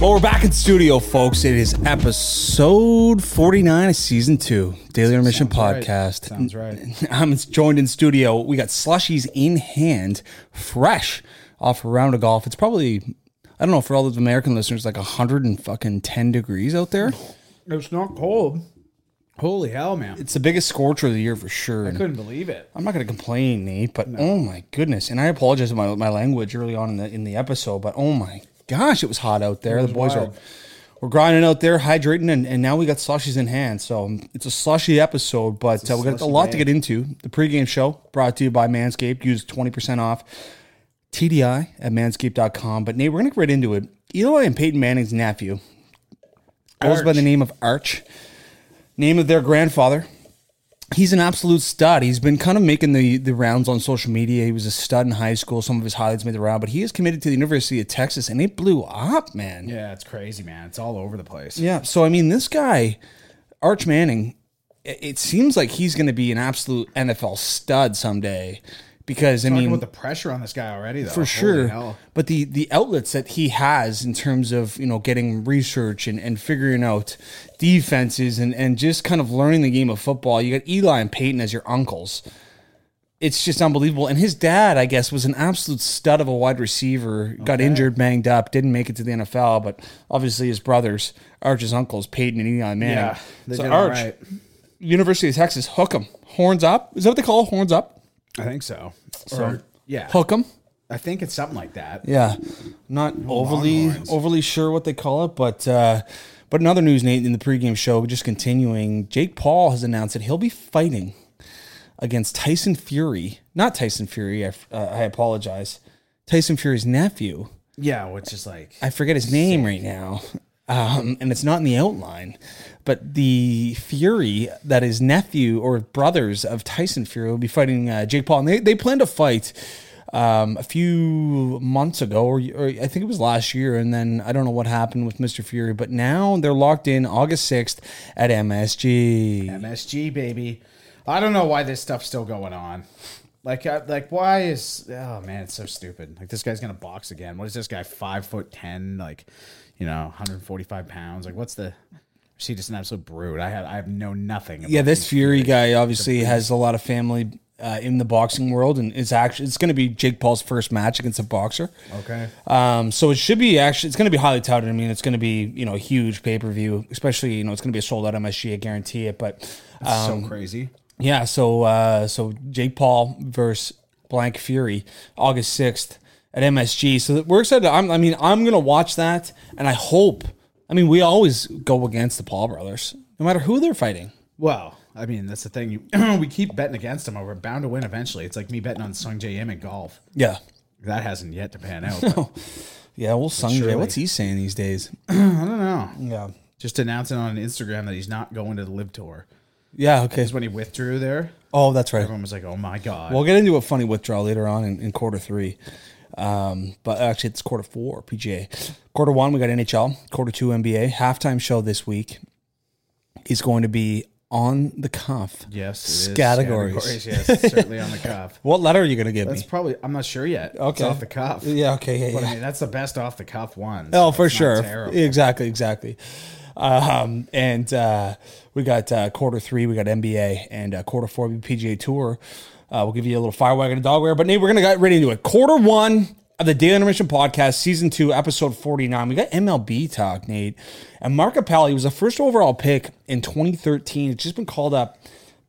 Well, we're back in studio, folks. It is episode 49 of season two, Daily Intermission Sounds right. Podcast. Sounds right. I'm joined in studio. We got slushies in hand, fresh off a round of golf. It's probably, I don't know, for all the American listeners, like 100 and fucking 10 degrees out there. It's not cold. Holy hell, man. It's the biggest scorcher of the year for sure. I couldn't believe it. I'm not going to complain, Nate, but oh my goodness. And I apologize for my, my language early on in the in the episode, but oh my gosh, it was hot out there. The boys wild. are we're grinding out there, hydrating, and, and now we got slushies in hand. So um, it's a slushy episode, but uh, we got a lot to get into. The pregame show brought to you by Manscaped. Use 20% off TDI at manscaped.com. But Nate, we're going to get right into it. Eli and Peyton Manning's nephew goes by the name of Arch, name of their grandfather. He's an absolute stud. He's been kind of making the, the rounds on social media. He was a stud in high school. Some of his highlights made the round, but he is committed to the University of Texas, and it blew up, man. Yeah, it's crazy, man. It's all over the place. Yeah. So I mean, this guy, Arch Manning, it, it seems like he's going to be an absolute NFL stud someday. Because I mean, about the pressure on this guy already, though. for Holy sure. hell. But the the outlets that he has in terms of you know getting research and, and figuring out defenses and and just kind of learning the game of football. You got Eli and Peyton as your uncles. It's just unbelievable. And his dad, I guess, was an absolute stud of a wide receiver. Got injured, banged up, didn't make it to the NFL. But obviously, his brothers, Arch's uncles, Peyton and Eli Manning. Yeah, they so did Arch, right. University of Texas, hook hook 'em, horns up. Is that what they call it? horns up? I think so. Or, yeah. Hook 'em. I think it's something like that. Yeah, not overly Longhorns. overly sure what they call it, but uh, but in other news, Nate, in the pregame show, just continuing, Jake Paul has announced that he'll be fighting against Tyson Fury. Not Tyson Fury. I, uh, I apologize. Tyson Fury's nephew. Yeah, which is like, I forget his name right now, um, and it's not in the outline. But the Fury that is nephew or brothers of Tyson Fury will be fighting uh, Jake Paul, and they they plan to fight um, a few months ago, or, or I think it was last year, and then I don't know what happened with Mister Fury, but now they're locked in August sixth at MSG. MSG, baby. I don't know why this stuff's still going on. Like, uh, like, why is? Oh man, it's so stupid. Like, this guy's gonna box again. What is this guy? Five foot ten, like, you know, 145 pounds. Like, what's the? Is he just an absolute brute? I have, I have know nothing. About Yeah, this Fury guy obviously has a lot of family uh, in the boxing world, and it's actually it's going to be Jake Paul's first match against a boxer. Okay. Um, so it should be actually it's going to be highly touted. I mean, it's going to be you know a huge pay per view, especially you know it's going to be a sold out MSG. I guarantee it. But um, so crazy. yeah, so uh, so Jake Paul versus Blank Fury, August sixth at MSG. So we're excited. I'm, I mean, I'm going to watch that, and I hope. I mean, we always go against the Paul brothers, no matter who they're fighting. Well, I mean, that's the thing. You, we keep betting against them, or we're bound to win eventually. It's like me betting on Sungjae Im in golf. Yeah. That hasn't yet to pan out. Yeah, well, Sung Jae, what's he saying these days? I don't know. Yeah. Just announcing on Instagram that he's not going to the LIV Tour. Yeah, okay. Because when he withdrew there, Oh, that's right. everyone was like, "Oh my god." We'll get into a funny withdrawal later on in, in quarter three. Um, but actually, it's quarter four, PGA. Quarter one, we got NHL. Quarter two, NBA. Halftime show this week is going to be on the cuff. yes. Categories. Categories, Yes, certainly on the cuff. What letter are you going to give That's me? probably. I'm not sure yet. It's Okay. off the cuff. Yeah, okay, yeah, But yeah. I mean, that's the best off the cuff one. Oh, so for sure. terrible. Exactly, exactly. Um, and uh, we got uh, quarter three, we got NBA, and uh, quarter four, PGA Tour. Uh, we'll give you a little fire wagon and dog wear. But Nate, we're going to get right into it. Quarter one of the Daily Intermission Podcast, Season 2, Episode 49. We got MLB talk, Nate. And Mark Appelli was the first overall pick in 2013. It's just been called up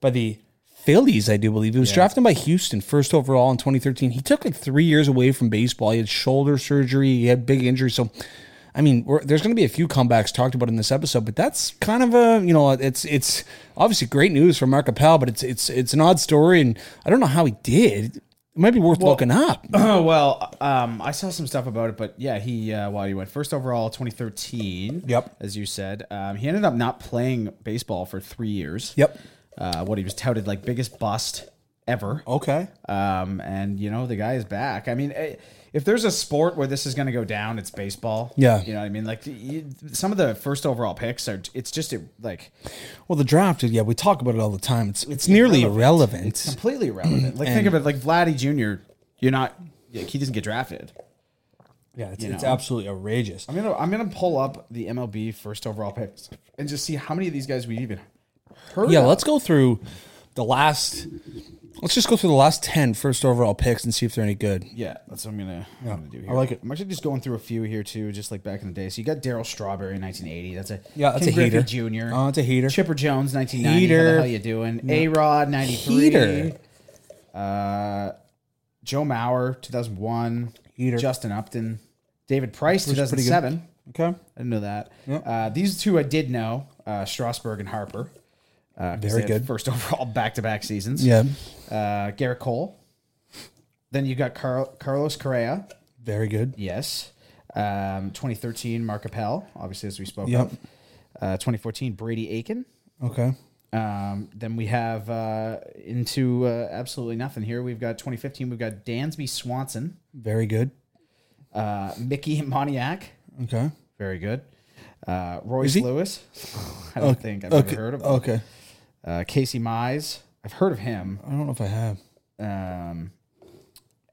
by the Phillies, I do believe. He was drafted by Houston, first overall in 2013. He took like three years away from baseball. He had shoulder surgery, he had big injuries. So, I mean, we're, there's going to be a few comebacks talked about in this episode, but that's kind of a you know, it's it's obviously great news for Mark Appel, but it's it's it's an odd story, and I don't know how he did. It might be worth looking up. Oh well, um, I saw some stuff about it, but yeah, he uh, well, he went first overall, 2013. Yep. as you said, um, he ended up not playing baseball for three years. Yep. Uh, what he was touted like biggest bust ever. Okay. Um, and you know the guy is back. I mean, eh, if there's a sport where this is going to go down, it's baseball. Yeah. you know what I mean. Like you, some of the first overall picks are. It's just like Well, the draft, yeah, we talk about it all the time. It's it's, nearly irrelevant. It's completely irrelevant. Like think of it like Vladdy Jr. You're not. Like, he doesn't get drafted. yeah, it's, you it's absolutely outrageous. I'm gonna I'm gonna pull up the MLB first overall picks and just see how many of these guys we even heard. Yeah, of. let's go through the last. Let's just go through the last 10 first overall picks and see if they're any good. Yeah, that's what I'm gonna, I'm gonna do here. I like it. I'm actually just going through a few here too, just like back in the day. So you got Darryl Strawberry in 1980. That's a Yeah, that's Ken a heater. Griffey Jr. Oh, it's a heater. Chipper Jones 1990. How Heater. the hell you doing? A Rod 93. Heater. Uh, Joe Mauer 2001. Heater. Justin Upton. David Price pretty good. 2007. Okay. I didn't know that. Uh, these two I did know, uh, Strasburg and Harper. Uh, Very good. First overall back-to-back seasons. Yeah. Uh, Gerrit Cole. Then you got Car- Carlos Correa. Very good. Yes. Um, 2013, Mark Appel, obviously, as we spoke Yep. of. Uh, 2014, Brady Aiken. Okay. Um, then we have uh, into uh, absolutely nothing here. We've got 2015, we've got Dansby Swanson, Very good. uh, Mickey Moniak. Okay. Very good. Uh, Royce Lewis. I don't think I've okay. ever heard of him. Okay. Uh, Casey Mize. I've heard of him. I don't know if I have. Um,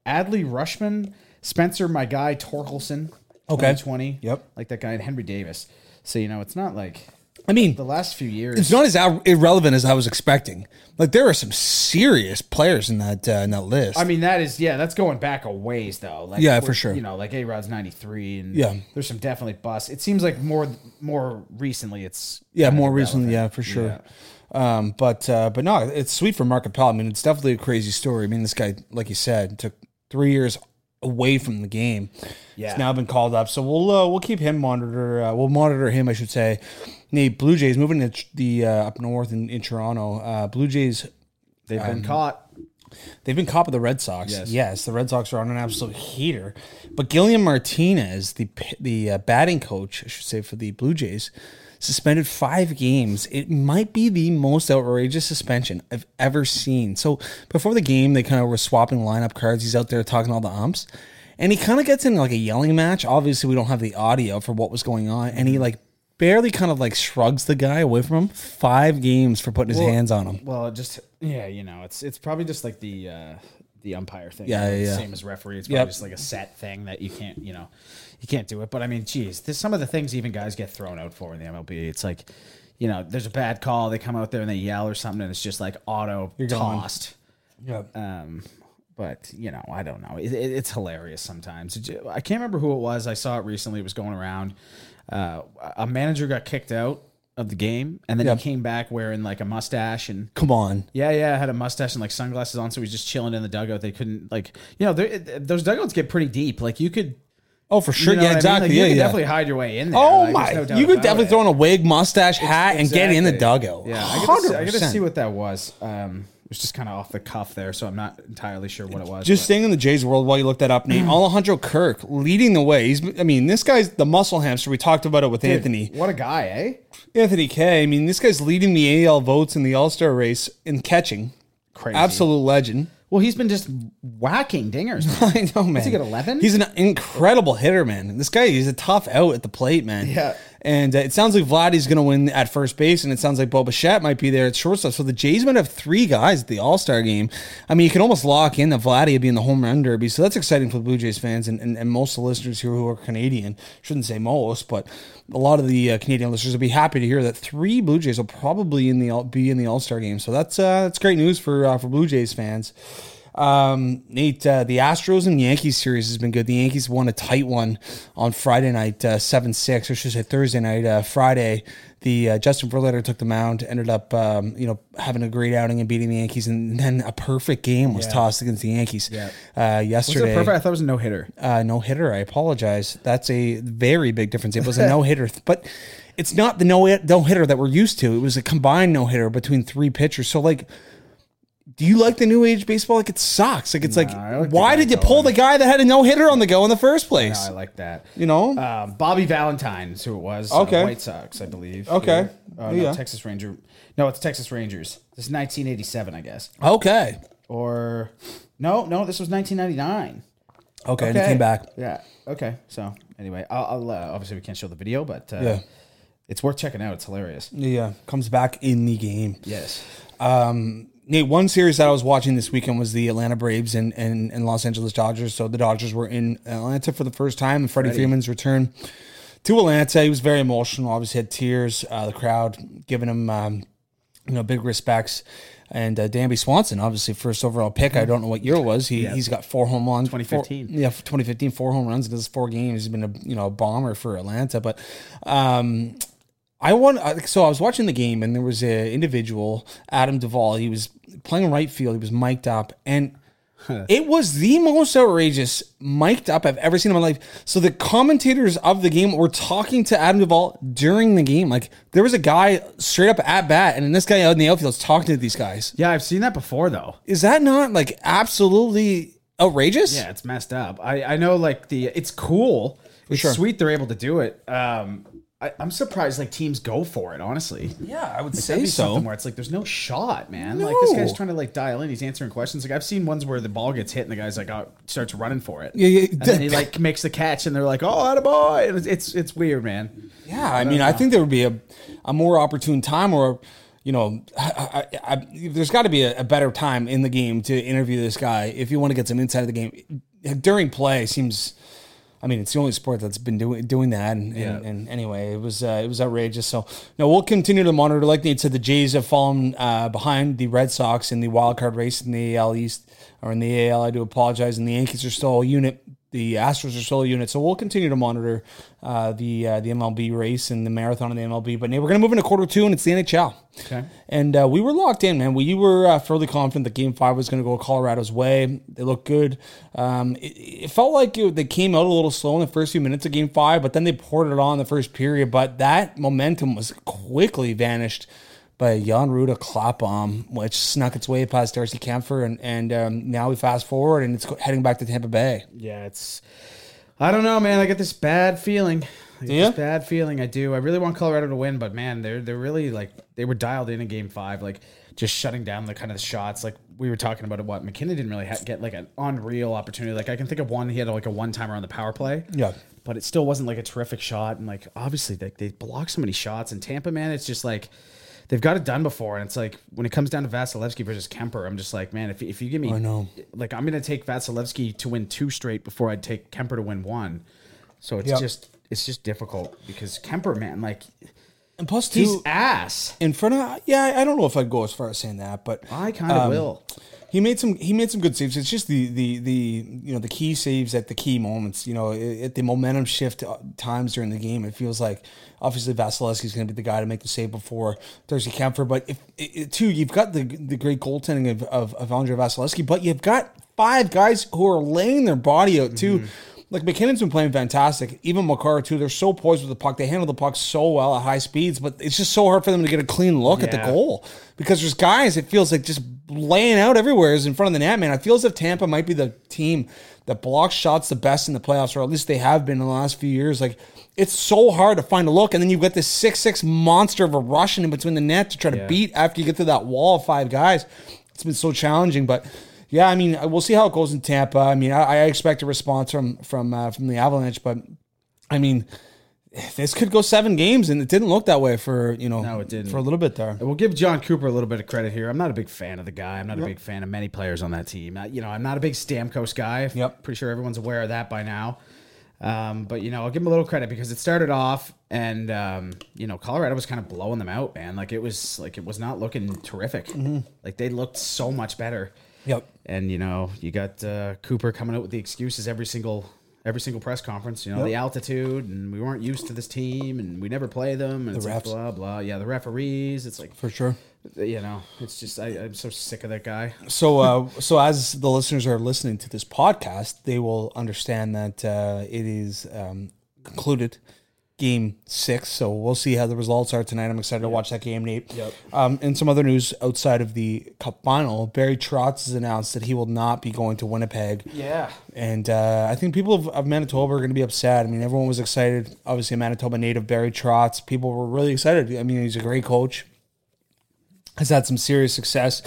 Adley Rutschman. Spencer, my guy, Torkelson. Okay. 2020. Yep. Like that guy, and Henry Davis. So, you know, it's not like I mean, the last few years. it's not as irrelevant as I was expecting. Like there are some serious players in that uh, in that list. I mean, that is yeah, that's going back a ways though. Like, Yeah, for sure. You know, like A Rod's ninety three, and Yeah. there's some definitely busts. It seems like more more recently, it's yeah, more recently, yeah, for sure. Um, but uh, but no, it's sweet for Mark Appel. I mean, it's definitely a crazy story. I mean, this guy, like you said, took three years away from the game. Yeah. He's now been called up, so we'll uh, we'll keep him monitor. Uh, we'll monitor him, I should say. Nate Blue Jays moving to the uh, up north in, in Toronto. Uh, Blue Jays They've been caught. They've been caught by the Red Sox. Yes. Yes, the Red Sox are on an absolute heater. But Guillermo Martinez, the the uh, batting coach, I should say, for the Blue Jays, suspended five games. It might be the most outrageous suspension I've ever seen. So before the game, they kind of were swapping lineup cards. He's out there talking all the umps, and he kind of gets in like a yelling match. Obviously, we don't have the audio for what was going on, and he like barely kind of like shrugs the guy away from him. Five games for putting his hands on him. Well, just yeah, you know, it's it's probably just like the uh the umpire thing. Yeah, yeah, yeah. Same as referee. It's Yep. just like a set thing that you can't, you know, you can't do it. But I mean, geez, there's some of the things even guys get thrown out for in the MLB. It's like, you know, there's a bad call, they come out there and they yell or something, and it's just like auto tossed. Yeah. Um, but you know, I don't know. It, it, it's hilarious sometimes. I can't remember who it was. I saw it recently. It was going around. Uh, a manager got kicked out of the game, and then Yep. he came back wearing like a mustache and Come on. yeah, yeah, had a mustache and like sunglasses on, so he was just chilling in the dugout. They couldn't like, you know, those dugouts get pretty deep. Like you could, Oh, for sure. you know yeah, what I mean? exactly. Like, you yeah, could yeah. definitely hide your way in there. Oh Like, my! no you could definitely it. throw on a wig, mustache, hat, and get in the dugout. Yeah, I I gotta see what that was. Um, it was just kind of off the cuff there, so I'm not entirely sure what it was. Just but- staying in the Jays world while you look that up, Nate. Alejandro Kirk leading the way. He's, I mean, this guy's the muscle hamster. We talked about it with Anthony. what a guy, eh? Anthony K. I mean, this guy's leading the AL votes in the All Star race in catching. Crazy. Absolute legend. Well, he's been just whacking dingers. I know, man. he get, 11? He's an incredible hitter, man. This guy, he's a tough out at the plate, man. Yeah. And uh, it sounds like Vladdy's going to win at first base, and it sounds like Bo Bichette might be there at shortstop. So the Jays might have three guys at the All Star game. I mean, you can almost lock in that Vladdy will be in the home run derby. So that's exciting for the Blue Jays fans and, and, and most of the listeners here who are Canadian. Shouldn't say most, but a lot of the uh, Canadian listeners will be happy to hear that three Blue Jays will probably in the be in the All Star game. So that's uh, that's great news for uh, for Blue Jays fans. Um, Nate, uh, the Astros and Yankees series has been good. The Yankees won a tight one on Friday night, uh, seven six, or should I say Thursday night. Uh, Friday, the uh, Justin Verlander took the mound, ended up um, you know having a great outing and beating the Yankees, and then a perfect game was tossed against the Yankees. Yeah. Uh, Was it yesterday, perfect? I thought it was a no hitter. uh, no hitter. I apologize. That's a very big difference. It was a no hitter, but it's not the no no hitter that we're used to. It was a combined no hitter between three pitchers. So like do you like the new age baseball? Like it sucks. Like it's like, like why did you pull the guy that had a no hitter on the go in the first No, place? I like that. you know, Um, Bobby Valentine's who it was. uh, Okay. White Sox, I believe. Okay. Uh, no, Yeah. Texas Ranger. No, it's Texas Rangers. This is 1987, I guess. okay, Or no, no, this was 1999. okay, and he came back. Yeah. Okay. So anyway, I'll, I'll uh, obviously we can't show the video, but uh, Yeah. it's worth checking out. It's hilarious. Yeah, comes back in the game. Yes. Um, Nate, one series that I was watching this weekend was the Atlanta Braves and, and, and Los Angeles Dodgers. So the Dodgers were in Atlanta for the first time, and Freddie Freeman's return to Atlanta. He was very emotional. Obviously, had tears. Uh, the crowd giving him, um, you know, big respects. And uh, Dansby Swanson, obviously first overall pick. I don't know what year it was. He he's got four home runs. 2015. Four, yeah, 2015, four home runs in his four games. He's been a you know a bomber for Atlanta. But um, I want so I was watching the game and there was an individual, Adam Duvall. He was playing right field. He was mic'd up and. It was the most outrageous mic'd up I've ever seen in my life. So the commentators of the game were talking to Adam Duvall during the game. Like there was a guy straight up at bat, and then this guy out in the outfield is talking to these guys. Yeah, I've seen that before though. Is that not like absolutely outrageous? Yeah, it's messed up. I, I know like the it's cool. It's sure. sweet they're able to do it. Um, I, I'm surprised like teams go for it. Honestly, yeah, I would That'd say so. something where it's like there's no shot, man. Like this guy's trying to like dial in. He's answering questions. Like I've seen ones where the ball gets hit and the guy's like oh, starts running for it. Yeah, yeah. And then he like makes the catch and they're like, oh, out of boy. It's, it's it's weird, man. Yeah, I mean, I uh, think there would be a, a more opportune time, or you know, I, I, I, there's got to be a, a better time in the game to interview this guy if you want to get some insight of the game during play. Seems, I mean, it's the only sport that's been doing doing that. And, Yeah. and, and anyway, it was uh, it was outrageous. So no, we'll continue to monitor. Like Nate said, the Jays have fallen uh, behind the Red Sox in the wild card race in the AL East or in the AL. I do apologize, and the Yankees are still a unit. The Astros are still a unit, so we'll continue to monitor uh, the uh, the MLB race and the marathon of the MLB. But now we're going to move into quarter two, and it's the NHL. Okay. And uh, we were locked in, man. We were uh, fairly confident that Game Five was going to go Colorado's way. They looked good. Um, it, it felt like it, they came out a little slow in the first few minutes of Game Five, but then they poured it on in the first period. But that momentum was quickly vanished by Jan Rutta clap bomb, which snuck its way past Darcy Kuemper, and and um, now we fast forward and it's heading back to Tampa Bay. Yeah, it's. I don't know, man. I get this bad feeling. I Yeah? this bad feeling. I do. I really want Colorado to win, but man, they're they're really like they were dialed in in Game Five, like just shutting down the kind of the shots. Like we were talking about. What MacKinnon didn't really ha- get like an unreal opportunity. Like I can think of one. He had like a one timer on the power play. Yeah. but it still wasn't like a terrific shot. And like obviously they they block so many shots. And Tampa, man, it's just like. They've got it done before, and it's like when it comes down to Vasilevskiy versus Kuemper, I'm just like, man, if, if you give me, I know. like I'm gonna take Vasilevskiy to win two straight before I'd take Kuemper to win one. So it's Yep. just it's just difficult because Kuemper, man, like And plus, he's ass. in front of yeah, I don't know if I'd go as far as saying that, but I kind of Um, will. He made some. He made some good saves. It's just the the the you know the key saves at the key moments. You know, at the momentum shift uh, times during the game, it feels like obviously Vasilevskiy's going to be the guy to make the save before Darcy Kuemper. But if it, too, you've got the the great goaltending of of, of Andrei Vasilevskiy, but you've got five guys who are laying their body out too. Mm-hmm. Like MacKinnon's been playing fantastic. Even Makar too. They're so poised with the puck. They handle the puck so well at high speeds, but it's just so hard for them to get a clean look at the goal because there's guys. It feels like just laying out everywhere is in front of the net. Man, I feel as if Tampa might be the team that blocks shots the best in the playoffs, or at least they have been in the last few years. Like it's so hard to find a look, and then you've got this six six monster of a Russian in between the net to try to Yeah. beat after you get through that wall of five guys. It's been so challenging, but. Yeah, I mean, we'll see how it goes in Tampa. I mean, I, I expect a response from from uh, from the Avalanche, but I mean, this could go seven games, and it didn't look that way for you know No, it didn't. for a little bit there. We'll give Jon Cooper a little bit of credit here. I'm not a big fan of the guy. I'm not a big fan of many players on that team. You know, I'm not a big Stamkos guy. Yep. Pretty sure everyone's aware of that by now. Um, but you know, I'll give him a little credit because it started off, and um, you know, Colorado was kind of blowing them out, man. Like it was like it was not looking terrific. Like they looked so much better. Yep. And you know, you got uh, Cooper coming out with the excuses every single every single press conference. You know, the altitude, and we weren't used to this team, and we never play them. And it's like refs. blah blah. Yeah, the referees. It's like For sure. you know, it's just I, I'm so sick of that guy. So, uh, so as the listeners are listening to this podcast, they will understand that uh, it is um, concluded game six. So we'll see how the results are tonight. I'm excited to watch that game, Nate. Yep. Um, and some other news outside of the cup final, Barry Trotz has announced that he will not be going to Winnipeg. Yeah. And uh, I think people of, of Manitoba are going to be upset. I mean, everyone was excited. Obviously, a Manitoba native, Barry Trotz. People were really excited. I mean, he's a great coach. Has had some serious success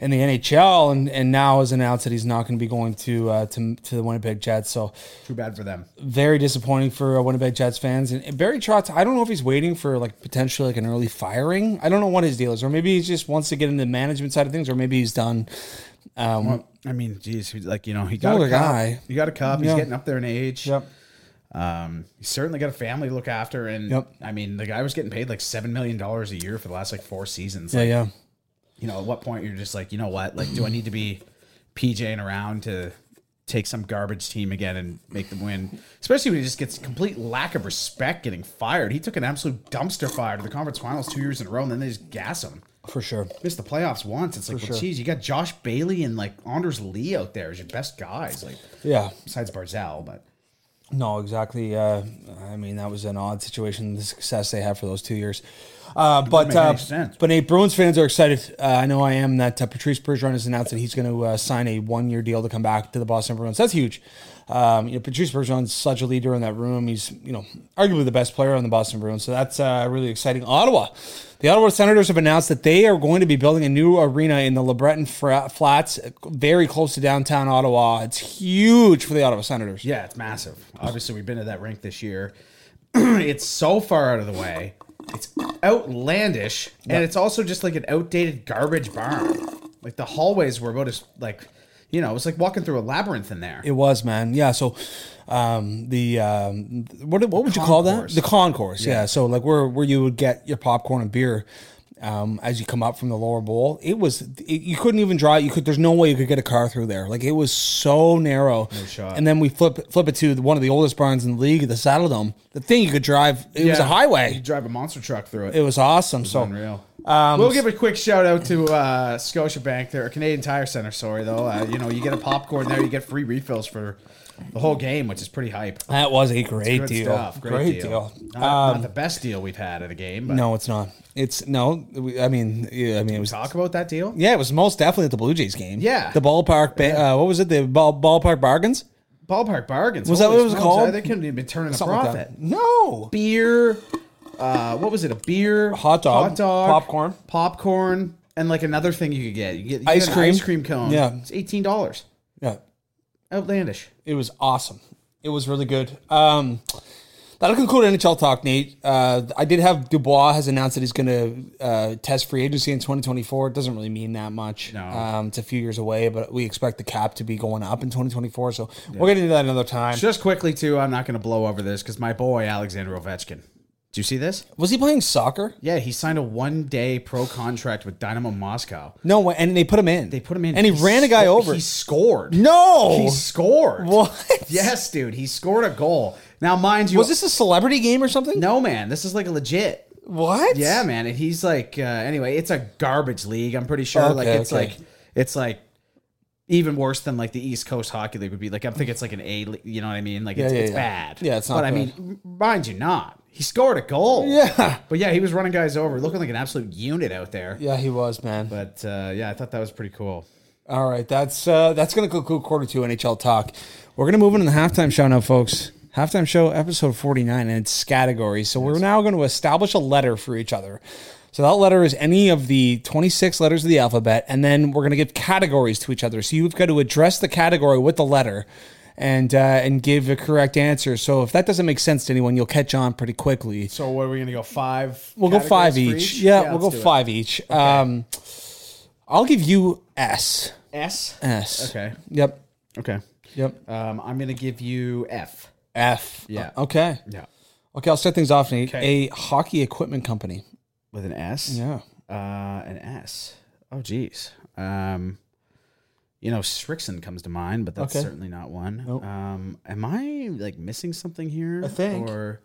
in the NHL, and, and now has announced that he's not going to be going to uh, to to the Winnipeg Jets. So Too bad for them. very disappointing for uh, Winnipeg Jets fans. And, and Barry Trotz, I don't know if he's waiting for like potentially like an early firing. I don't know what his deal is, or maybe he just wants to get into the management side of things, or maybe he's done. Um, Well, I mean, geez, he- like you know, he got a guy. He got a cup. Yeah. He's getting up there in age. Yep. Um, he's certainly got a family to look after, and Yep. I mean, the guy was getting paid like seven million dollars a year for the last like four seasons. Yeah, yeah. You know, at what point you're just like, you know what? Like, do I need to be PJing around to take some garbage team again and make them win? Especially when he just gets complete lack of respect getting fired. He took an absolute dumpster fire to the conference finals two years in a row, and then they just gas him. For sure. Missed the playoffs once. It's like, well, sure. geez, you got Josh Bailey and like Anders Lee out there as your best guys. Like, Yeah. besides Barzal, but No, exactly. Uh, I mean, that was an odd situation. The success they had for those two years, uh, but uh, but Nate Bruins fans are excited. Uh, I know I am. That uh, Patrice Bergeron has announced that he's going to uh, sign a one-year deal to come back to the Boston Bruins. That's huge. Um, you know, Patrice Bergeron's such a leader in that room. He's you know arguably the best player on the Boston Bruins. So that's uh, really exciting. Ottawa. The Ottawa Senators have announced that they are going to be building a new arena in the LeBreton Flats, very close to downtown Ottawa. It's huge for the Ottawa Senators. Yeah, it's massive. Obviously, we've been to that rink this year. it's so far out of the way. It's outlandish, and it's also just like an outdated garbage barn. Like the hallways were about as like, you know, it was like walking through a labyrinth in there. It was, man. Yeah. So, um, the um, what what would you call that? The concourse. Yeah. So like where where you would get your popcorn and beer. Um, as you come up from the lower bowl, it was it, you couldn't even drive. You could. There's no way you could get a car through there. Like it was so narrow. No shot. And then we flip flip it to one of the oldest barns in the league, the Saddle Dome. The thing you could drive. It was a highway. You drive a monster truck through it. It was awesome. so Unreal. Um, we'll give a quick shout out to uh, Scotiabank, there, Canadian Tire Center. Sorry though, uh, you know you get a popcorn there, you get free refills for the whole game, which is pretty hype. that was a great deal. stuff. Great, Great, deal. deal. Not, Um, not the best deal we've had at a game, but no, it's not. It's no. I mean, yeah, I mean, it was talk about that deal. Yeah, it was most definitely at the Blue Jays game. Yeah. the ballpark. Ba- uh, what was it? The ball, ballpark bargains. Ballpark bargains. Was that what it was called? They couldn't even be turning a Something like profit. No. Beer. Uh, what was it? A beer, Hot dog, hot dog, popcorn. popcorn, and like another thing you could get. You get, you Ice get cream. ice cream cone. Yeah. it's eighteen dollars. Yeah, Outlandish. it was awesome. It was really good. Um, that'll conclude NHL talk, Nate. Uh, I did have Dubois has announced that he's going to uh, test free agency in 2024. It doesn't really mean that much. No. Um, it's a few years away, but we expect the cap to be going up in 2024. So we'll get into that another time. Just quickly too, I'm not going to blow over this because my boy Alexander Ovechkin. Did you see this? Was he playing soccer? Yeah, he signed a one-day pro contract with Dynamo Moscow. No, and they put him in. They put him in, and he, ran a guy sco- over. He scored. no, he scored. What? Yes, dude. He scored a goal. Now, mind you, Was this a celebrity game or something? no man? This is like a legit. What? Yeah, man. And he's like, uh, anyway, it's a garbage league. I'm pretty sure. like it's okay. like, it's like even worse than like the East Coast Hockey League would be. Like I'm thinking it's like an A. League, You know what I mean? Like it's, yeah, it's yeah. bad. Yeah, it's not But I mean, mind you, not. He scored a goal. Yeah. But yeah, he was running guys over, looking like an absolute unit out there. Yeah, he was, man. But uh, yeah, I thought that was pretty cool. All right, that's uh, that's gonna conclude quarter two NHL talk. We're gonna move into the halftime show now, folks. Halftime show episode forty nine, and it's categories. So we're now going to establish a letter for each other. So that letter is any of the twenty six letters of the alphabet, and then we're gonna give categories to each other. So you've got to address the category with the letter. And uh, and give a correct answer. So if that doesn't make sense to anyone, you'll catch on pretty quickly. So what are we gonna go five? We'll go five categories each. for Yeah, we'll go let's it. five each. Um, I'll give you S. S. S. Okay. Yep. Okay. Yep. Um, I'm gonna give you F. F. Yeah. Okay. Yeah. Okay, I'll start things off, Nate. Okay. A hockey equipment company. With an S. Yeah. Uh, an S. Oh, geez. Um, you know, Srixon comes to mind, but that's Okay. certainly not one. Nope. Um, am I like missing something here? I think. Or,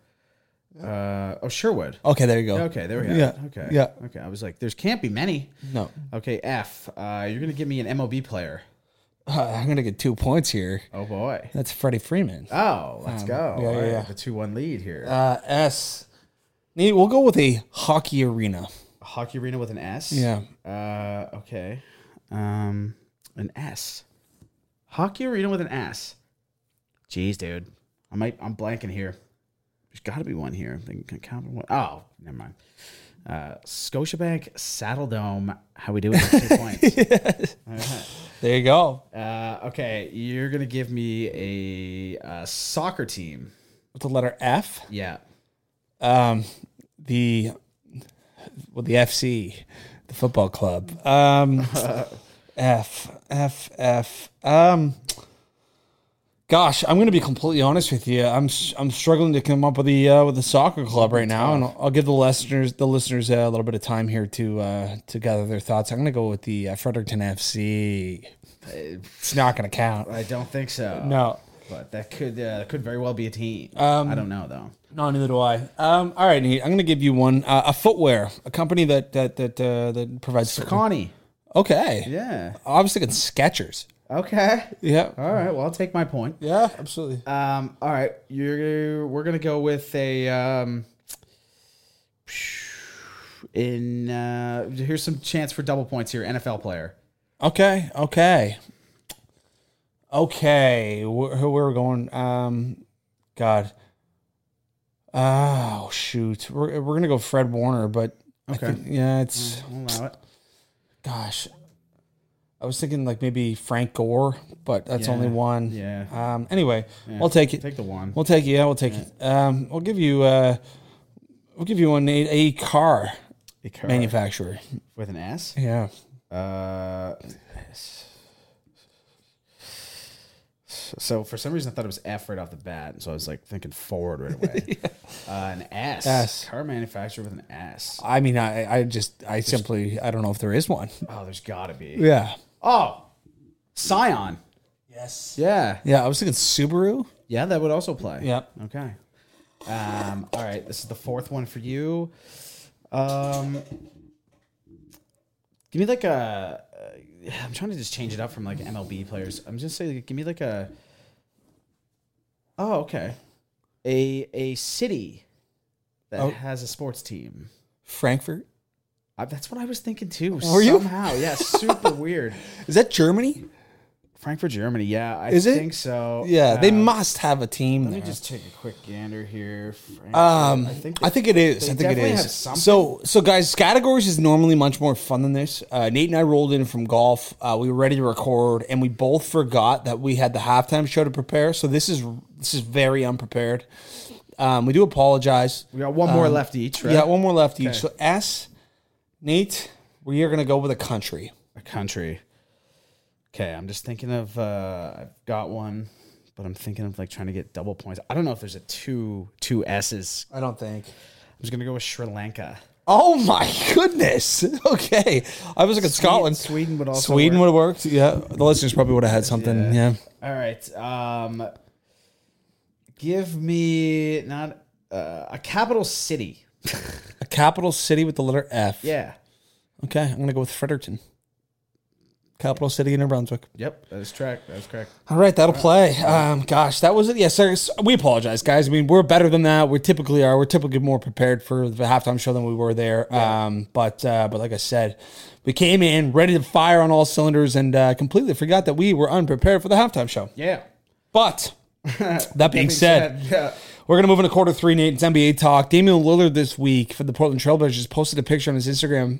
uh, oh, Sherwood. Okay, there you go. Okay, there we go. Yeah. Okay. Yeah. Okay. I was like, there's can't be many. No. Okay, F. Uh, you're gonna give me an MLB player. Uh, I'm gonna get two points here. Oh boy. That's Freddie Freeman. Oh, let's go. yeah, All yeah, right, yeah. The two one lead here. Uh, S. Nate, we'll go with a hockey arena. A Hockey arena with an S. Yeah. Uh, okay. Um, an S. Hockey arena with an S. Jeez, dude. I might. I'm blanking here. There's got to be one here. I think I count one. Oh, never mind. Uh, Scotiabank Saddle Dome. How we doing? with Two points. All right. There you go. Uh, okay, you're gonna give me a, uh soccer team. With the letter F. Yeah. Um, the well, the FC, the football club. Um, F F F. Um, gosh, I'm going to be completely honest with you. I'm I'm struggling to come up with the uh, with the soccer club right now, and I'll, I'll give the listeners the listeners a little bit of time here to uh, to gather their thoughts. I'm going to go with the uh, Fredericton FC. It's not going to count. I don't think so. No. But that could uh, could very well be a team. Um, I don't know though. No, neither do I. Um, all right, Nate. I'm going to give you one. Uh, a footwear, a company that that that uh, that provides. Connie. Okay. Yeah. I was thinking Skechers. Okay. Yeah. All right. Well, I'll take my point. Yeah, absolutely. Um. All right. You're. We're gonna go with a. Um. In uh, here's some chance for double points here. NFL player. Okay. Okay. Okay. Where, who we're going? Um, God. Oh shoot. We're we're gonna go Fred Warner, but Okay. think- yeah, it's allow it. gosh. I was thinking like maybe Frank Gore, but that's Yeah, only one. yeah. Um. Anyway, we'll take it. Take the one. We'll take it. Yeah, we'll take it. Um. We'll give you. Uh. We'll give you one a, a car A car manufacturer. with an S. Yeah. Uh. So for some reason I thought it was F right off the bat, so I was like thinking forward right away. uh, an S. S. Car manufacturer with an S. I mean, I, I just, I simply, I don't know if there is one. Oh, there's got to be. Yeah. Oh, Scion. Yes. Yeah, Yeah, I was thinking Subaru. yeah, that would also play. Yep. Okay. Um. All right. This is the fourth one for you. Um. Give me like a. Uh, I'm trying to just change it up from like MLB players. I'm just saying, give me like a. Oh, okay. A a city that Oh. has a sports team. Frankfurt. Uh, that's what I was thinking too. Were you? somehow? Yeah, super weird. Is that Germany? Frankfurt, Germany. Yeah, I Is it? think so. Yeah, they Um, must have a team Let there. me just take a quick gander here. Frankfurt. um, I think I think it is. they I think it definitely is. have something. So, so guys, categories is normally much more fun than this. Uh, Nate and I rolled in from golf. Uh, we were ready to record, and we both forgot that we had the halftime show to prepare. So this is this is very unprepared. Um, we do apologize. we got one more left each, right? Yeah, one more left each. So S, Nate, we are gonna go with a country. a country. Okay, I'm just thinking of. Uh, I've got one, but I'm thinking of like trying to get double points. I don't know if there's a two two S's. I don't think. I'm just gonna go with Sri Lanka. Oh my goodness. Okay, I was looking at Scotland. Sweden would also Sweden would have worked. Yeah, the listeners probably would have had something. Yeah. All right. Um, give me not uh, a capital city. A capital city with the letter F. Yeah. Okay, I'm gonna go with Fredericton. Capital city in New Brunswick. Yep. That is correct. That is correct. All right, that'll play. Um, gosh, that was it. Yes, sir. We apologize, guys. I mean, we're better than that. We typically are. We're typically more prepared for the halftime show than we were there. Um, but uh, but like I said, we came in ready to fire on all cylinders and uh, completely forgot that we were unprepared for the halftime show. Yeah. But that being said, yeah. we're going to move into quarter three, Nate. It's NBA talk. Damian Lillard this week for the Portland Trailblazers posted a picture on his Instagram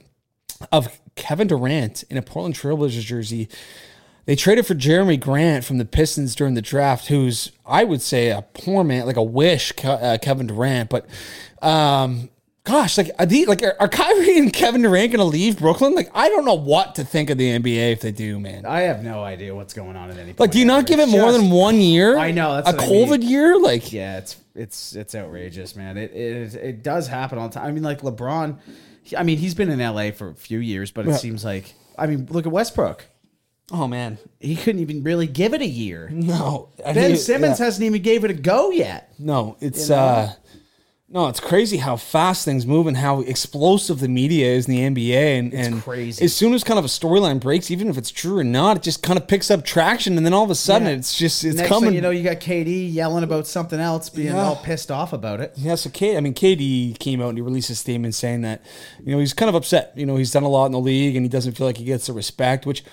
of Kevin Durant in a Portland Trailblazers jersey. They traded for Jerami Grant from the Pistons during the draft, who's, I would say, a poor man, like a wish uh, Kevin Durant. But, um, gosh, like, are, the, like, are, Kyrie and Kevin Durant going to leave Brooklyn? Like, I don't know what to think of the NBA if they do, man. I have no idea what's going on at any point. Like, do you not give it more just- than one year? I know, that's a what I COVID mean. year. Like, Yeah, it's it's it's outrageous, man. It it it does happen all the time. I mean, like LeBron. He- I mean, he's been in LA for a few years, but it Yeah. seems like I mean, look at Westbrook. oh man, He couldn't even really give it a year. no. I Ben think- Simmons yeah. hasn't even gave it a go yet. No, it's You know? uh No, it's crazy how fast things move and how explosive the media is in the NBA. And, and crazy. As soon as kind of a storyline breaks, even if it's true or not, it just kind of picks up traction, and then all of a sudden, Yeah. it's just it's Next coming. you know, you got KD yelling about something else, being Yeah. all pissed off about it. Yeah, so K, I mean, KD came out and he released a statement saying that, you know, he's kind of upset. You know, he's done a lot in the league and he doesn't feel like he gets the respect, which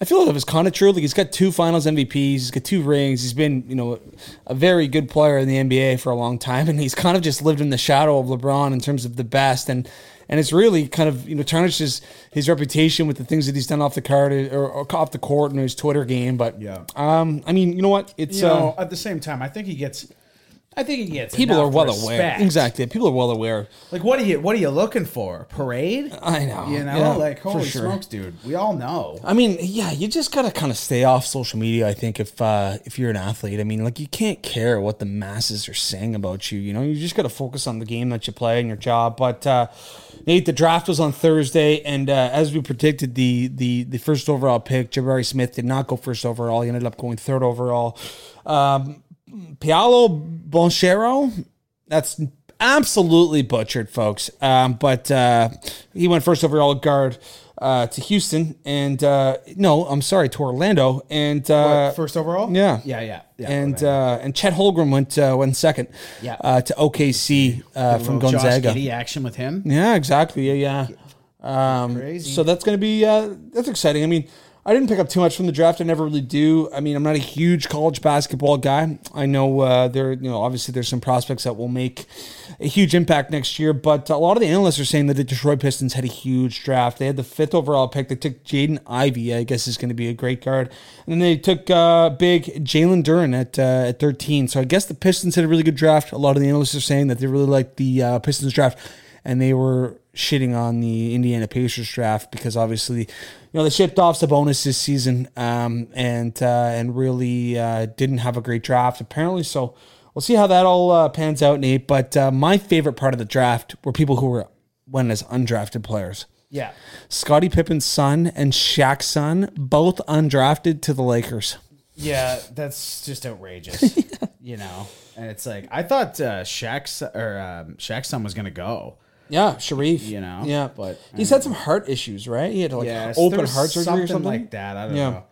I feel like it was kind of true. Like he's got two Finals MVPs, he's got two rings, he's been, you know, a very good player in the NBA for a long time, and he's kind of just lived in the shadow of LeBron in terms of the best, and and it's really kind of you know tarnished his his reputation with the things that he's done off the card or, or off the court and his Twitter game. But Yeah. um, I mean, you know what? It's You know, uh, at the same time, I think he gets. I think he gets. people are well aware. Exactly, people are well aware. Like, what are you? What are you looking for? Parade? I know. You know, Yeah, like holy sure. smokes, dude. We all know. I mean, yeah, you just gotta kind of stay off social media. I think if uh, if you're an athlete, I mean, like you can't care what the masses are saying about you. You know, you just gotta focus on the game that you play and your job. But uh, Nate, the draft was on Thursday, and uh, as we predicted, the the the first overall pick, Jabari Smith, did not go first overall. He ended up going third overall. Um, Pialo Bonchero, that's absolutely butchered, folks. Um, but uh, he went first overall guard uh, to Houston, and uh, no, I'm sorry, to Orlando, and uh, What, first overall? yeah, yeah, yeah, yeah. and uh, and Chet Holmgren went uh, went second, Yeah. uh, to OKC uh, from Josh Gonzaga. Action with him. Yeah, exactly. Yeah, yeah. Um, Crazy. So that's going to be uh, that's exciting. I mean, I didn't pick up too much from the draft. I never really do. I mean, I'm not a huge college basketball guy. I know uh, there, you know, obviously there's some prospects that will make a huge impact next year, but a lot of the analysts are saying that the Detroit Pistons had a huge draft. They had the fifth overall pick. They took Jaden Ivey, I guess is going to be a great guard, and then they took uh, big Jalen Duren at uh, at 13. So I guess the Pistons had a really good draft. A lot of the analysts are saying that they really like the uh, Pistons draft and they were shitting on the Indiana Pacers draft because obviously, you know, they shipped off Sabonis this season um, and uh, and really uh, didn't have a great draft apparently. So we'll see how that all uh, pans out, Nate. But uh, my favorite part of the draft were people who were went as undrafted players. Yeah. Scottie Pippen's son and Shaq's son, both undrafted to the Lakers. Yeah, that's just outrageous. you know, and it's like I thought uh, Shaq's or um, Shaq's son was gonna go. Yeah, Shareef. You know, yeah, but- he's had some heart issues, right? He had to like Yeah, open heart surgery or something like that. I don't Yeah. know.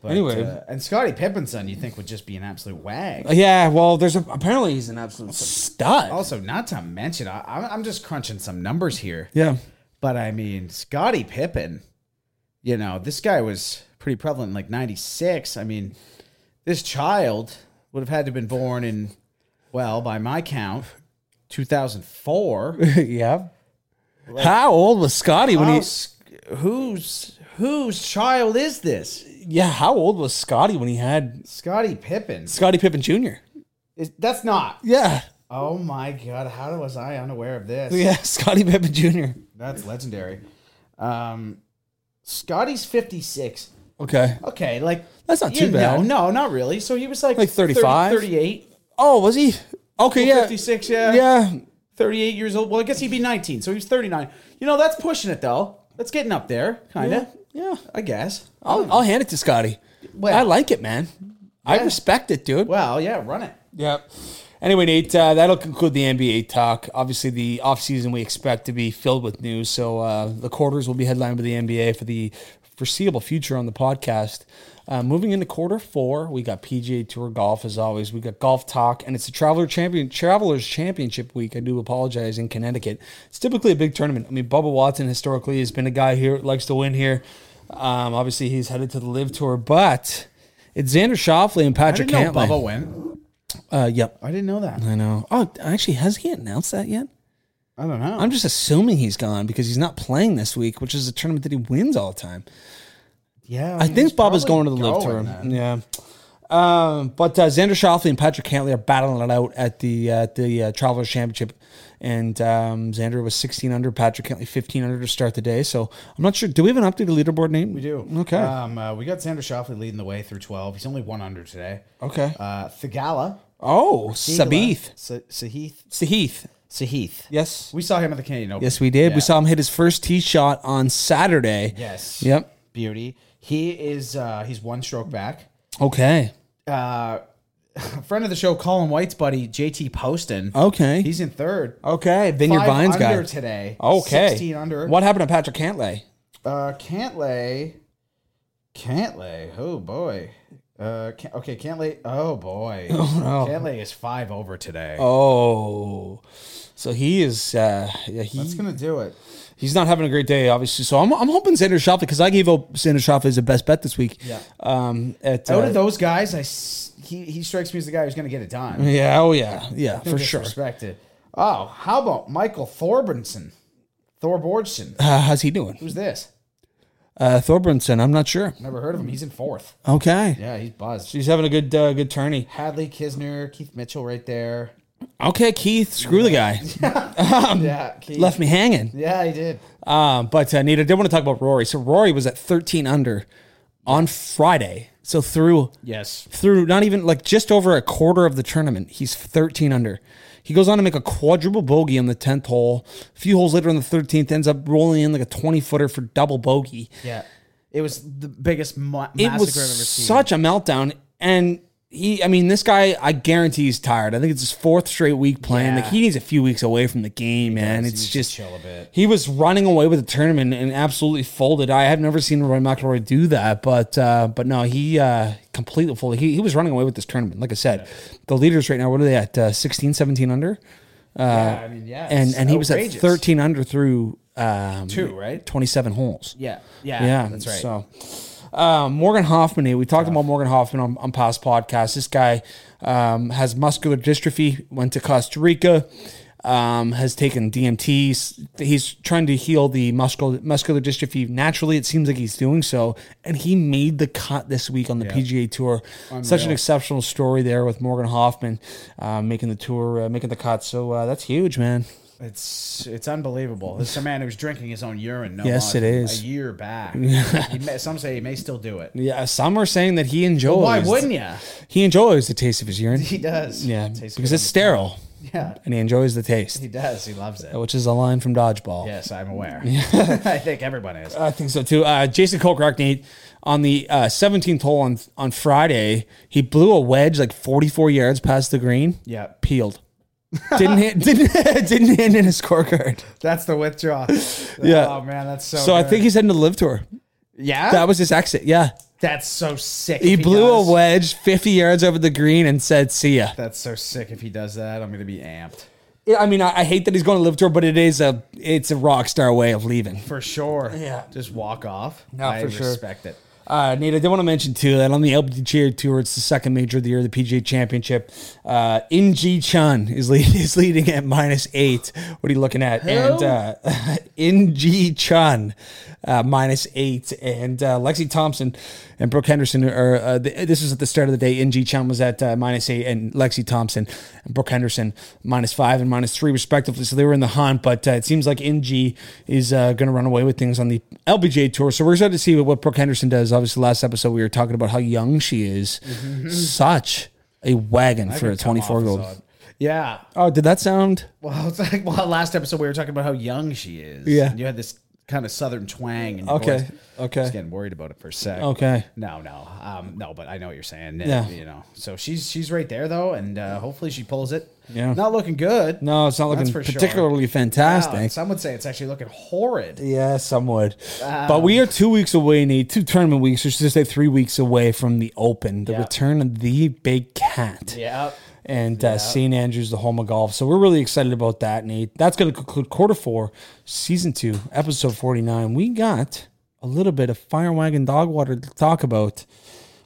But, Anyway. uh, and Scottie Pippen's son, you think would just be an absolute wag. Yeah, well, there's a, apparently he's an absolute stud. Also, not to mention, I, I'm I'm just crunching some numbers here. Yeah, But I mean, Scottie Pippen, you know, this guy was pretty prevalent in like 96. I mean, this child would have had to have been born in, well, by my count, 2004. yeah. How old was Scotty when he? whose, whose child is this? Yeah, how old was Scotty when he had Scottie Pippen. Scottie Pippen Jr.? Is, that's not. Yeah, Oh my God. How was I unaware of this? yeah, Scottie Pippen Jr. That's legendary. Um, Scotty's 56. Okay. Okay, like That's not too know, bad. No, not really. So he was like Like 35? 30, 38, Oh, was he? Okay, yeah, 56, yeah. yeah. 38 years old. Well, I guess he'd be 19. So he was 39. You know, that's pushing it though. That's getting up there, kind of. Yeah. I guess. I'll, I'll hand it to Scotty. Well- I like it, man. I respect it, dude. Well, yeah, run it. Yep. Anyway, Nate, uh, that'll conclude the NBA talk. Obviously, the offseason we expect to be filled with news. So uh, the quarters will be headlined by the NBA for the foreseeable future on the podcast. Uh, moving into quarter four, we got PGA Tour golf as always. We got golf talk, and it's the Traveler Champion Travelers Championship week. I do apologize in Connecticut. It's typically a big tournament. I mean, Bubba Watson historically has been a guy here likes to win here. Um, obviously, he's headed to the LIV Tour, but it's Xander Schauffele and I Patrick didn't know Cantlay. Bubba went. Uh, yep. I didn't know that. I know. Oh, actually, has he announced that yet? I don't know. I'm just assuming he's gone because he's not playing this week, which is a tournament that he wins all the time. Yeah, I think Bubba's going to the LIV Tour. Yeah. Um, but uh, Xander Schauffele and Patrick Cantlay are battling it out at the uh, the uh, Travelers Championship, and um, Xander was 16 under, Patrick Cantlay 15 under to start the day. So I'm not sure. Do we have an updated leaderboard name? We do. Okay. Um, uh, we got Xander Schauffele leading the way through 12. He's only one under today. okay. Uh, Theegala. Oh, Sahith. Sa- Sahith. Sahith. Sahith. Yes. We saw him at the Canadian Open. Yes, we did. Yeah. We saw him hit his first tee shot on Saturday. Yes. Yep. Beauty. He is. Uh, he's one stroke back. Okay. Uh, friend of the show, Colin White's buddy, JT Poston. Okay. He's in third. okay. Vineyard Five Vines under guy. today. Okay. 16 under. What happened to Patrick Cantlay? Uh, Cantlay. Cantlay. Oh boy. Uh, Can- okay, Cantlay. Oh boy. Oh no. Is five over today. Oh. So he is uh yeah, he, That's gonna do it. he's not having a great day, obviously. So I'm, I'm hoping Xander Schauffele because I gave up Xander Schauffele as the best bet this week. Yeah. Um at Out uh, of those guys, I he he strikes me as the guy who's gonna get it done. Yeah, oh yeah. Yeah, for sure. Respected. Oh, how about Michael Thorbjornsen? Thorbjornsen. Uh, how's he doing? Who's this? Uh I'm not sure. Never heard of him. He's in fourth. Okay. Yeah, he's buzzed. He's having a good uh, good tourney. Hadley, Kisner, Keith Mitchell, right there. Okay, Keith, screw the guy. yeah, Keith. Um, Left me hanging. Yeah, he did. Um, but uh, I did want to talk about Rory. So Rory was at 13 under on Friday. So through Yes. through not even like just over a quarter of the tournament, he's 13 under. He goes on to make a quadruple bogey on the 10th hole. A few holes later on the 13th, ends up rolling in like a 20 footer for double bogey. Yeah. It was the biggest ma- It massacre was I've ever seen. such a meltdown. And he, I mean, this guy, I guarantee he's tired. I think it's his fourth straight week playing. Like he needs a few weeks away from the game, man. He It's just chill a bit. he was running away with the tournament and absolutely folded. I have never seen Rory McIlroy do that, but uh, but no, he uh, completely folded. He, he was running away with this tournament. Like I said, the leaders right now, what are they at? Uh, 16, 17 under? yeah, I mean, yeah. And and he was at 13. 13 under through um, Two, right? 27 holes. Yeah. Yeah. Yeah, That's right. So, uh, Morgan Hoffman, here, we talked about Morgan Hoffman on, on past podcasts. This guy um, has muscular dystrophy, went to Costa Rica, um, has taken DMTs. He's trying to heal the muscular muscular dystrophy naturally. It seems like he's doing so, and he made the cut this week on the PGA Tour. Such an exceptional story there with Morgan Hoffman uh, making the tour, uh, making the cut. So uh, that's huge, man. It's it's unbelievable. This is a man who's drinking his own urine. No Yes, it is. A year back. He may, some say he may still do it. Yeah, some are saying that he enjoys. Why wouldn't you? He enjoys the taste of his urine. He does. Yeah, because it's sterile Yeah, and he enjoys the taste, he does. He loves it. which is a line from Dodgeball. Yes, I'm aware. I think everyone is. I think so too. Uh, Jason Kokrak, Nate, on the uh, 17th hole on on Friday, he blew a wedge like 44 yards past the green. Yeah. peeled. Didn't hit. Didn't didn't hit in his scorecard. That's the withdraw. Yeah. Oh man, that's so. So I good. think he's heading to LIV Tour. yeah, That was his exit. Yeah, that's so sick. he blew does. a wedge 50 yards over the green and said, "See ya." That's so sick. If he does that, I'm gonna be amped Yeah, I mean, I, I hate that he's going to LIV Tour, but it is a it's a rock star way of leaving. for sure. Yeah. just walk off. No, I for sure. respect it. Uh, Nate, I did want to mention too that on the LPGA Tour, it's the second major of the year, the PGA Championship. Uh, In Chun is, lead, is leading at minus eight. What are you looking at? And uh, In Chun uh, minus eight, and uh, Lexi Thompson and Brooke Henderson are. Uh, the, this was at the start of the day. Ng Chun was at uh, minus eight, and Lexi Thompson and Brooke Henderson minus five and minus three respectively. So they were in the hunt, but uh, it seems like Ng is uh, going to run away with things on the LPGA Tour. So we're excited to see what, what Brooke Henderson does. Obviously, last episode we were talking about how young she is. Such a wagon for a 24 year old. Yeah. Oh, did that sound? Well, it's like well, last episode we were talking about how young she is. Yeah. And you had this kind of southern twang. In your Okay. voice. Okay. I was getting worried about it for a sec. Okay. No, no, um, no. But I know what you're saying. Yeah. You know. So she's she's right there though, and uh, hopefully she pulls it. Yeah. Not looking good. No, it's not That's looking for sure. particularly Wow, fantastic. some would say it's actually looking horrid. Yeah, some would. but we are two weeks away, Nate. Two tournament weeks, or should I say three weeks away from the Open, the Yeah. return of the big cat. Yeah. And uh, St. Andrews, the home of golf. So we're really excited about that, Nate. That's going to conclude quarter four, season two, episode 49. We got a little bit of fire wagon dog water to talk about.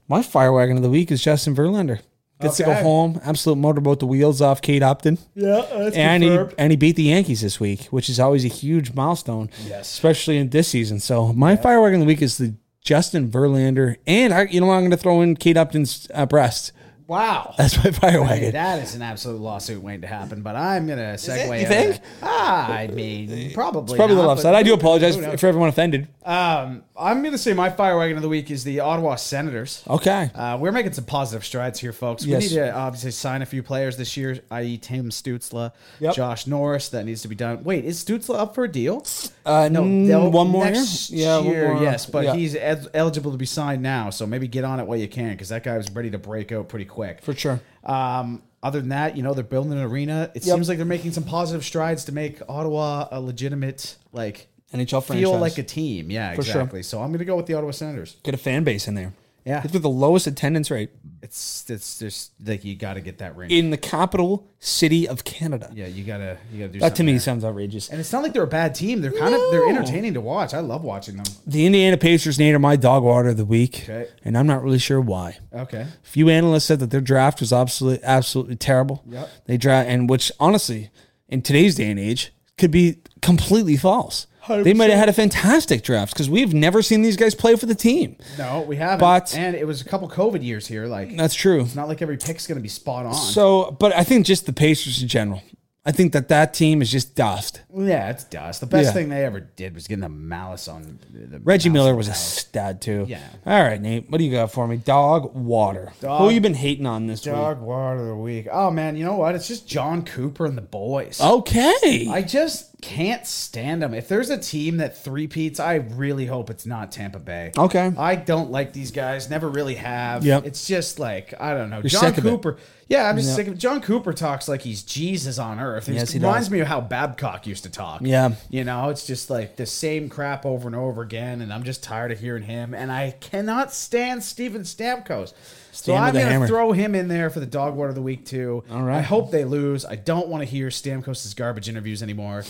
My fire wagon of the week is Justin Verlander. Gets to go home, absolute motorboat the wheels off Kate Upton. Yeah, that's and he and he beat the Yankees this week, which is always a huge milestone, Yes. especially in this season. So my firework of the week is the Justin Verlander, and I, you know what, I'm going to throw in Kate Upton's uh, breast. Wow. That's my fire wagon. that is an absolute lawsuit waiting to happen, but I'm gonna segue. You think? Ah, I mean, probably. Probably a not, little but upset. I do apologize for everyone offended. Um, I'm gonna say my fire wagon of the week is the Ottawa Senators. Okay. Uh, we're making some positive strides here, folks. We need to obviously sign a few players this year, i.e., Tim Stützle, Yep. Josh Norris. That needs to be done. Wait, is Stützle up for a deal? Uh, No, one more year. Yeah, one year, more. yes, but Yeah. he's ed- eligible to be signed now. So maybe get on it while you can, because that guy was ready to break out pretty quick. Quick. For sure. Um, other than that, you know, they're building an arena. It Yep. seems like they're making some positive strides to make Ottawa a legitimate, like, NHL franchise. feel franchise. like a team. Yeah, For sure. exactly. So I'm going to go with the Ottawa Senators. Get a fan base in there. Yeah. They've got the lowest attendance rate It's it's just like you got to get that ring. in the capital city of Canada. yeah, you gotta you gotta do something. That to something me there. sounds outrageous. And it's not like they're a bad team. They're kind of they're entertaining to watch. I love watching them. The Indiana Pacers named are my dog water of the week, Okay. and I'm not really sure why. Okay. A few analysts said that their draft was absolutely absolutely terrible. Yep. They draft, and which honestly, in today's day and age, could be completely false. They might have had a fantastic draft because we've never seen these guys play for the team. No, we haven't. But- and it was a couple COVID years here. Like That's true. it's not like every pick's gonna be spot on. So, but I think just the Pacers in general. I think that that team is just dust. yeah, it's dust. The best Yeah. thing they ever did was getting the malice on the Reggie mouse Miller was a stud too. Yeah. All right, Nate. What do you got for me? Dog water. Dog- Who you been hating on this dog water of the week. Oh man, you know what? It's just Jon Cooper and the boys. Okay. I just can't stand them. If there's a team that three peats, I really hope it's not Tampa Bay. Okay. I don't like these guys. Never really have. Yep. It's just like I don't know. You're Jon sick of it. Cooper. Yeah, I'm just Yep. sick of Jon Cooper talks like he's Jesus on earth. It Yes, he reminds does. me of how Babcock used to talk. Yeah. You know, it's just like the same crap over and over again, and I'm just tired of hearing him. And I cannot stand Steven Stamkos. So Stand with I'm going to throw him in there for the dog water of the week too. All right. I hope they lose. I don't want to hear Stamkos' garbage interviews anymore.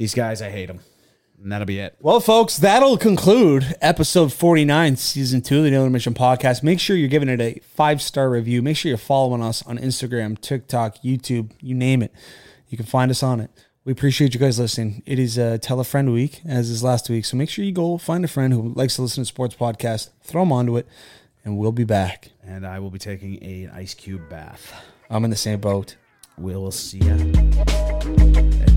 These guys, I hate them. And that'll be it. Well, folks, that'll conclude episode 49, season two of the Daily Intermission podcast. Make sure you're giving it a five star review. Make sure you're following us on Instagram, TikTok, YouTube, you name it. You can find us on it. We appreciate you guys listening. It is uh, Tell a Friend week, as is last week. So make sure you go find a friend who likes to listen to sports podcast, throw them onto it, and we'll be back. And I will be taking a, an ice cube bath. I'm in the same boat. We'll see ya